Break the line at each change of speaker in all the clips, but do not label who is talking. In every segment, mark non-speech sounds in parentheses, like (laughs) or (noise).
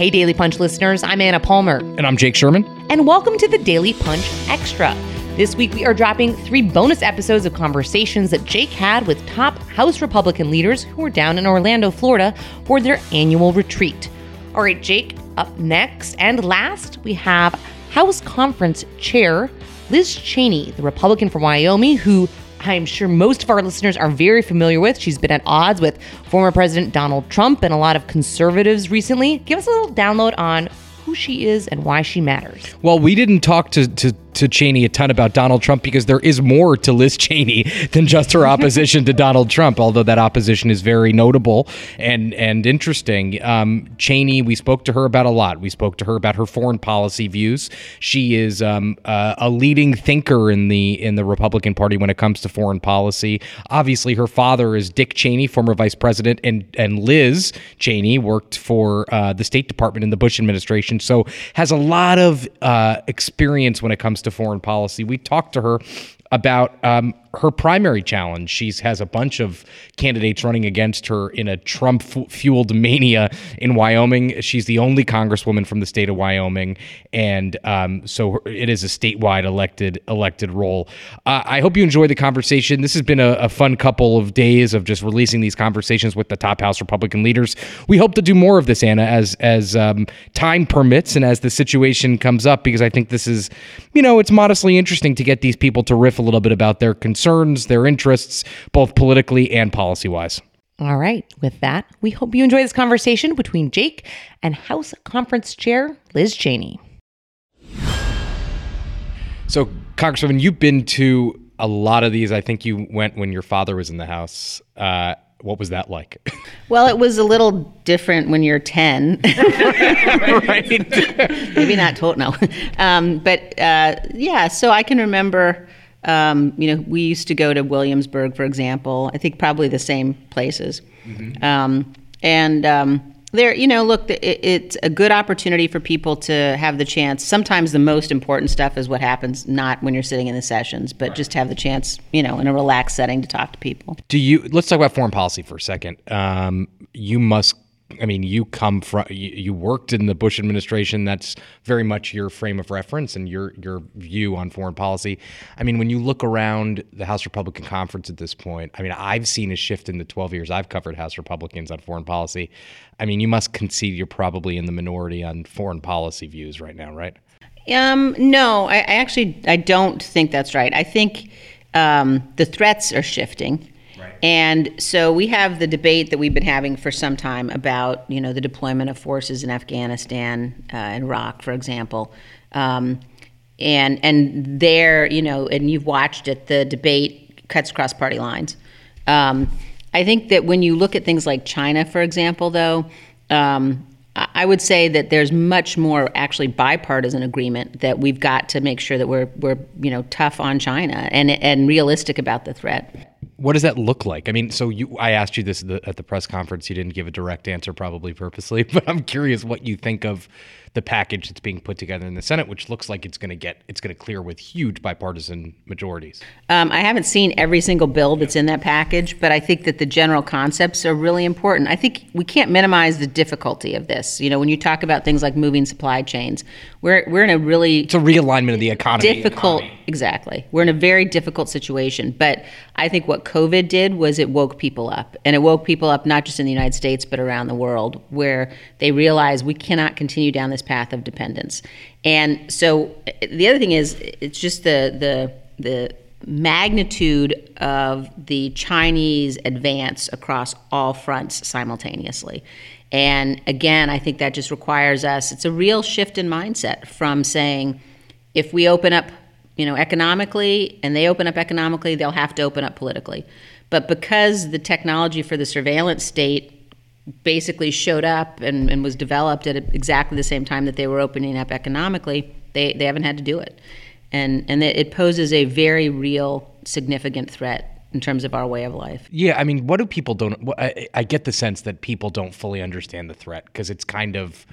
Hey, Daily Punch listeners, I'm Anna Palmer.
And I'm Jake Sherman.
And welcome to the Daily Punch Extra. This week, we are dropping three bonus episodes of conversations that Jake had with top House Republican leaders who were down in Orlando, Florida for their annual retreat. All right, Jake, up next and last, we have House Conference Chair Liz Cheney, the Republican from Wyoming, who I'm sure most of our listeners are very familiar with. She's been at odds with former President Donald Trump and a lot of conservatives recently. Give us a little download on who she is and why she matters.
Well, we didn't talk to, to to Cheney a ton about Donald Trump because there is more to Liz Cheney (laughs) than just her opposition to Donald Trump, although that opposition is very notable and and interesting. Um, Cheney, we spoke to her about a lot. We spoke to her about her foreign policy views. She is um, uh, a leading thinker in the in the Republican Party when it comes to foreign policy. Obviously, her father is Dick Cheney, former vice president, and and Liz Cheney worked for uh, the State Department in the Bush administration, so has a lot of uh, experience when it comes to foreign policy. We talked to her about um, her primary challenge. She has a bunch of candidates running against her in a Trump fueled mania in Wyoming. She's the only congresswoman from the state of Wyoming, and um, so it is a statewide elected elected role. Uh, I hope you enjoy the conversation. This has been a, a, fun couple of days of just releasing these conversations with the top House Republican leaders. We hope to do more of this, Anna, as as um, time permits and as the situation comes up, because I think this is, you know, it's modestly interesting to get these people to riff a little bit about their concerns concerns, their interests, both politically and policy wise.
All right. With that, we hope you enjoy this conversation between Jake and House Conference Chair Liz Cheney.
So, Congresswoman, you've been to a lot of these. I think you went when your father was in the House. Uh, what was that like? (laughs)
Well, it was a little different when you're 10. (laughs) right. Maybe not total, no. (laughs) Um, but uh, yeah, so I can remember um, you know, we used to go to Williamsburg, for example. I think probably the same places. Mm-hmm. Um, and um, there, you know, look, it, it's a good opportunity for people to have the chance. Sometimes the most important stuff is what happens not when you're sitting in the sessions, but right. just have the chance, you know, in a relaxed setting to talk to people.
Do you? Let's talk about foreign policy for a second. Um, you must I mean, you come from you, worked in the Bush administration. That's very much your frame of reference and your your view on foreign policy. I mean, when you look around the House Republican Conference at this point, I mean, I've seen a shift in the 12 years I've covered House Republicans on foreign policy. I mean, you must concede you're probably in the minority on foreign policy views right now, right?
Um, no, I, I actually I don't think that's right. I think um, the threats are shifting. And so we have the debate that we've been having for some time about, you know, the deployment of forces in Afghanistan uh, and Iraq, for example. Um, and and there, you know, and you've watched it, the debate cuts across party lines. Um, I think that when you look at things like China, for example, though, um, I would say that there's much more actually bipartisan agreement that we've got to make sure that we're we're you know tough on China and and realistic about the threat
what does that look like? I mean, so you, I asked you this at the, at the press conference. You didn't give a direct answer, probably purposely, (laughs) but I'm curious what you think of the package that's being put together in the Senate, which looks like it's going to get it's going to clear with huge bipartisan majorities.
Um, I haven't seen every single bill that's in that package, but I think that the general concepts are really important. I think we can't minimize the difficulty of this. You know, when you talk about things like moving supply chains, we're we're in a really
it's a realignment of the economy.
Difficult,
economy.
exactly. We're in a very difficult situation. But I think what COVID did was it woke people up, and it woke people up not just in the United States but around the world, where they realized we cannot continue down this this path of dependence. And so the other thing is it's just the the the magnitude of the Chinese advance across all fronts simultaneously. And again, I think that just requires us, it's a real shift in mindset from saying if we open up, you know, economically and they open up economically, they'll have to open up politically. But because the technology for the surveillance state basically showed up and, and was developed at exactly the same time that they were opening up economically, they, they haven't had to do it. And, and it poses a very real, significant threat in terms of our way of life.
Yeah, I mean, what do people don't? I, I get the sense that people don't fully understand the threat because it's kind of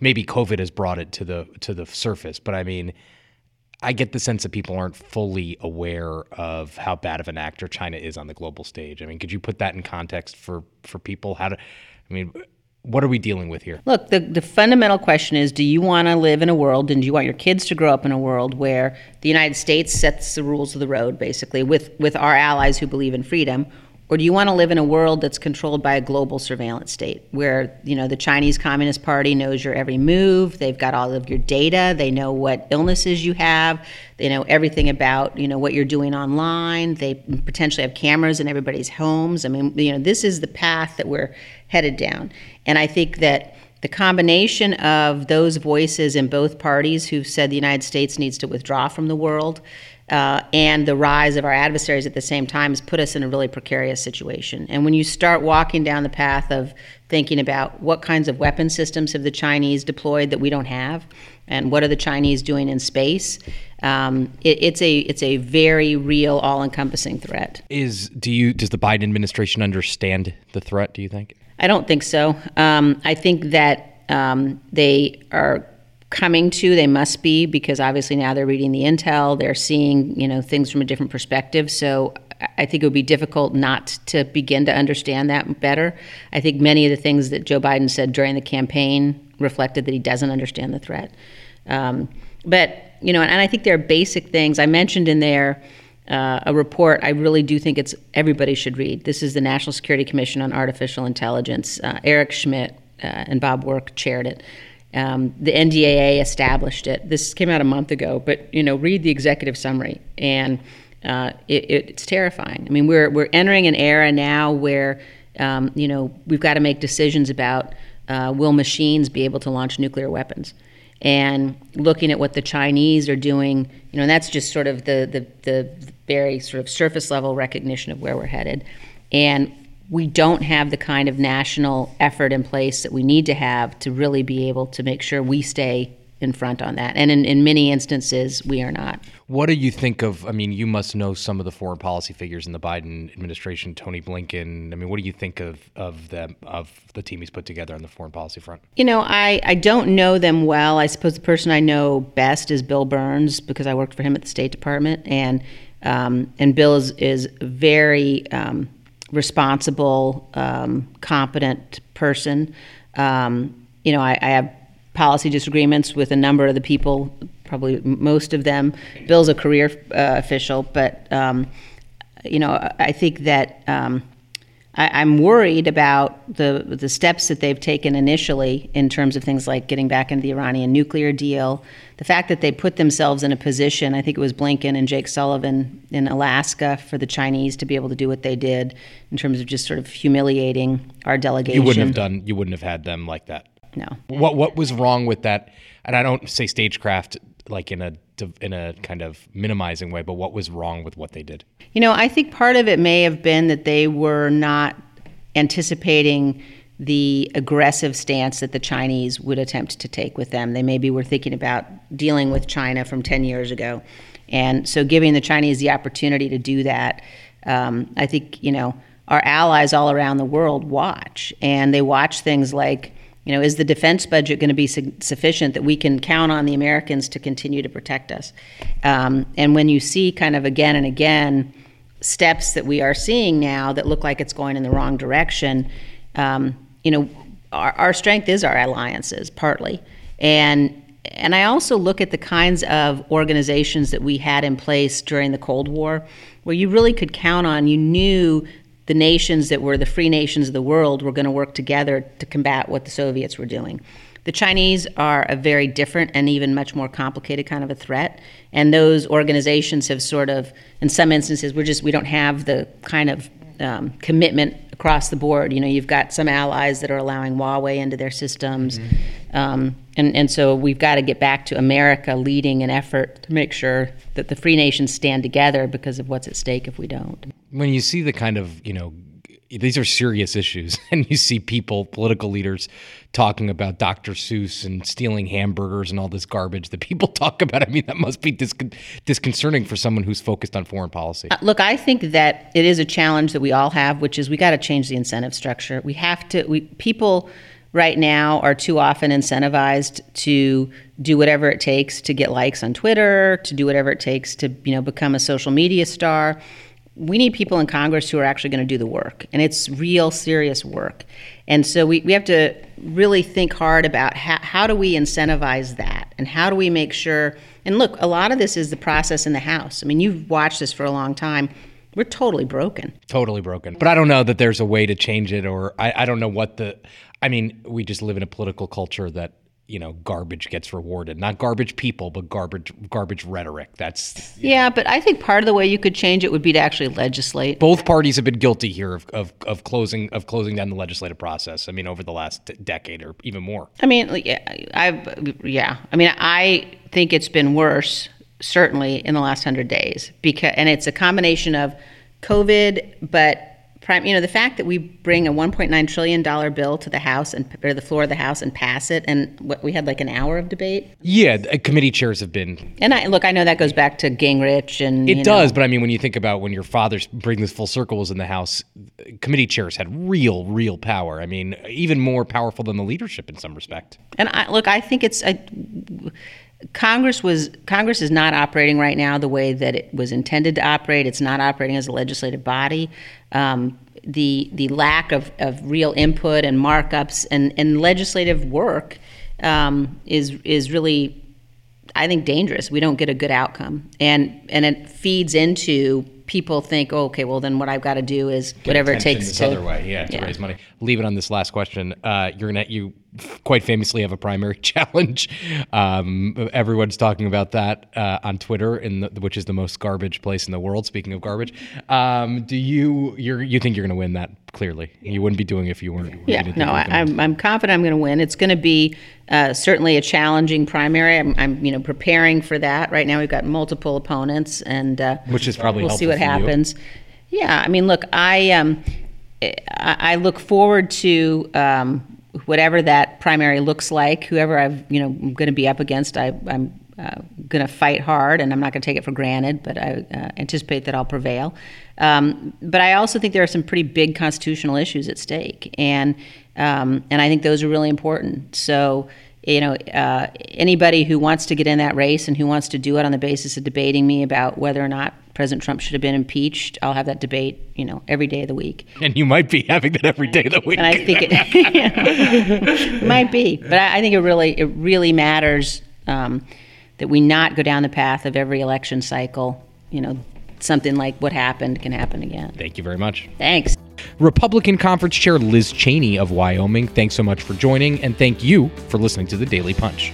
maybe COVID has brought it to the to the surface. But I mean, I get the sense that people aren't fully aware of how bad of an actor China is on the global stage. I mean, could you put that in context for for people? How to I mean, what are we dealing with here?
Look, the, the fundamental question is do you want to live in a world and do you want your kids to grow up in a world where the United States sets the rules of the road, basically, with, with our allies who believe in freedom? Or do you want to live in a world that's controlled by a global surveillance state where, you know, the Chinese Communist Party knows your every move, they've got all of your data, they know what illnesses you have, they know everything about, you know, what you're doing online, they potentially have cameras in everybody's homes. I mean, you know, this is the path that we're headed down. And I think that the combination of those voices in both parties who've said the United States needs to withdraw from the world uh, and the rise of our adversaries at the same time has put us in a really precarious situation. And when you start walking down the path of thinking about what kinds of weapon systems have the Chinese deployed that we don't have, and what are the Chinese doing in space, um, it, it's a it's a very real, all-encompassing threat.
Is do you does the Biden administration understand the threat? Do you think?
I don't think so. Um, I think that um, they are coming to they must be because obviously now they're reading the intel they're seeing you know things from a different perspective so i think it would be difficult not to begin to understand that better i think many of the things that joe biden said during the campaign reflected that he doesn't understand the threat um, but you know and i think there are basic things i mentioned in there uh, a report I really do think it's everybody should read. This is the National Security Commission on Artificial Intelligence. Uh, Eric Schmidt uh, and Bob Work chaired it. Um, the NDAA established it. This came out a month ago, but you know, read the executive summary, and uh, it, it's terrifying. I mean, we're we're entering an era now where um, you know we've got to make decisions about uh, will machines be able to launch nuclear weapons, and looking at what the Chinese are doing. You know, and that's just sort of the the, the very sort of surface level recognition of where we're headed, and we don't have the kind of national effort in place that we need to have to really be able to make sure we stay in front on that. And in, in many instances, we are not.
What do you think of? I mean, you must know some of the foreign policy figures in the Biden administration, Tony Blinken. I mean, what do you think of of them of the team he's put together on the foreign policy front?
You know, I, I don't know them well. I suppose the person I know best is Bill Burns because I worked for him at the State Department, and um, and Bill is is very um, responsible, um, competent person. Um, you know, I, I, have policy disagreements with a number of the people, probably most of them. Bill's a career uh, official, but um, you know, I think that um, I, am worried about the the steps that they've taken initially in terms of things like getting back into the Iranian nuclear deal. The fact that they put themselves in a position, I think it was Blinken and Jake Sullivan in Alaska for the Chinese to be able to do what they did in terms of just sort of humiliating our delegation.
You wouldn't have done. You wouldn't have had them like that.
No.
What What was wrong with that? And I don't say stagecraft like in a in a kind of minimizing way, but what was wrong with what they did?
You know, I think part of it may have been that they were not anticipating the aggressive stance that the Chinese would attempt to take with them. They maybe were thinking about dealing with China from 10 years ago. And so giving the Chinese the opportunity to do that, um, I think, you know, our allies all around the world watch. And they watch things like, you know, is the defense budget going to be su- sufficient that we can count on the Americans to continue to protect us? Um, and when you see kind of again and again steps that we are seeing now that look like it's going in the wrong direction, um, you know, our, our strength is our alliances partly, and and I also look at the kinds of organizations that we had in place during the Cold War, where you really could count on. You knew the nations that were the free nations of the world were going to work together to combat what the Soviets were doing. The Chinese are a very different and even much more complicated kind of a threat. And those organizations have sort of, in some instances, we're just, we don't have the kind of um, commitment across the board. You know, you've got some allies that are allowing Huawei into their systems. Mm-hmm. Um, and, and so we've got to get back to America leading an effort to make sure that the free nations stand together because of what's at stake if we don't.
When you see the kind of, you know, these are serious issues, (laughs) and you see people, political leaders, talking about Dr. Seuss and stealing hamburgers and all this garbage that people (laughs) talk about. I mean, that must be dis- disconcerting for someone who's focused on foreign policy.
Uh, look, I think that it is a challenge that we all have, which is we got to change the incentive structure. We have to. We people right now are too often incentivized to do whatever it takes to get likes on Twitter, to do whatever it takes to you know become a social media star we need people in Congress who are actually going to do the work, and it's real serious work. And so we, we have to really think hard about how, how do we incentivize that, and how do we make sure. And look, a lot of this is the process in the House. I mean, you've watched this for a long time. We're totally broken.
Totally broken. But I don't know that there's a way to change it, or I, I don't know what the. I mean, we just live in a political culture that you know garbage gets rewarded. Not garbage people but garbage garbage rhetoric. That's
yeah but i think part of the way you could change it would be to actually legislate.
Both parties have been guilty here of, of, of closing of closing down the legislative process i mean over the last decade or even more.
I mean yeah, i yeah. I mean i think it's been worse certainly in the last 100 days because and it's a combination of covid but prime, you know, the fact that we bring a 1.9 trillion dollar bill to the House and or the floor of the House and pass it, and what we had like an hour of debate.
Yeah, uh, committee chairs have been.
And I look, I know that goes back to Gingrich, and
it does. Know. But I mean, when you think about when your father's bring this full circle was in the House, committee chairs had real, real power. I mean, even more powerful than the leadership in some respect.
And I, look, I think it's. I, Congress was Congress is not operating right now the way that it was intended to operate. It's not operating as a legislative body. Um, the the lack of, of real input and markups and, and legislative work um, is is really I think dangerous. We don't get a good outcome, and and it feeds into people think, oh, okay, well then what I've got to do is Get whatever it takes
this
to
other way, yeah, to yeah. raise money. Leave it on this last question. Uh, you're gonna you quite famously have a primary (laughs) challenge. Um, everyone's talking about that uh, on Twitter, in the, which is the most garbage place in the world. Speaking of garbage, um, do you you you think you're going to win that? Clearly, you wouldn't be doing it if you weren't.
Yeah, no, I, am I'm, I'm confident I'm going to win. It's going to be uh, certainly a challenging primary. I'm, I'm you know preparing for that right now. We've got multiple opponents, and uh,
which is probably
we'll see what happens.
You.
Yeah, I mean, look, I um, I look forward to um, whatever that primary looks like, whoever I've you know I'm going to be up against, I, am uh, going to fight hard, and I'm not going to take it for granted. But I uh, anticipate that I'll prevail. Um, but I also think there are some pretty big constitutional issues at stake, and um, and I think those are really important. So you know, uh, anybody who wants to get in that race and who wants to do it on the basis of debating me about whether or not President Trump should have been impeached, I'll have that debate, you know, every day of the week.
And you might be having that every day of the week.
And I think it (laughs) might be, but I, I, think it really, it really matters um, that we not go down the path of every election cycle. You know, something like what happened can happen again.
Thank you very much.
Thanks.
Republican Conference Chair Liz Cheney of Wyoming, thanks so much for joining, and thank you for listening to the Daily Punch.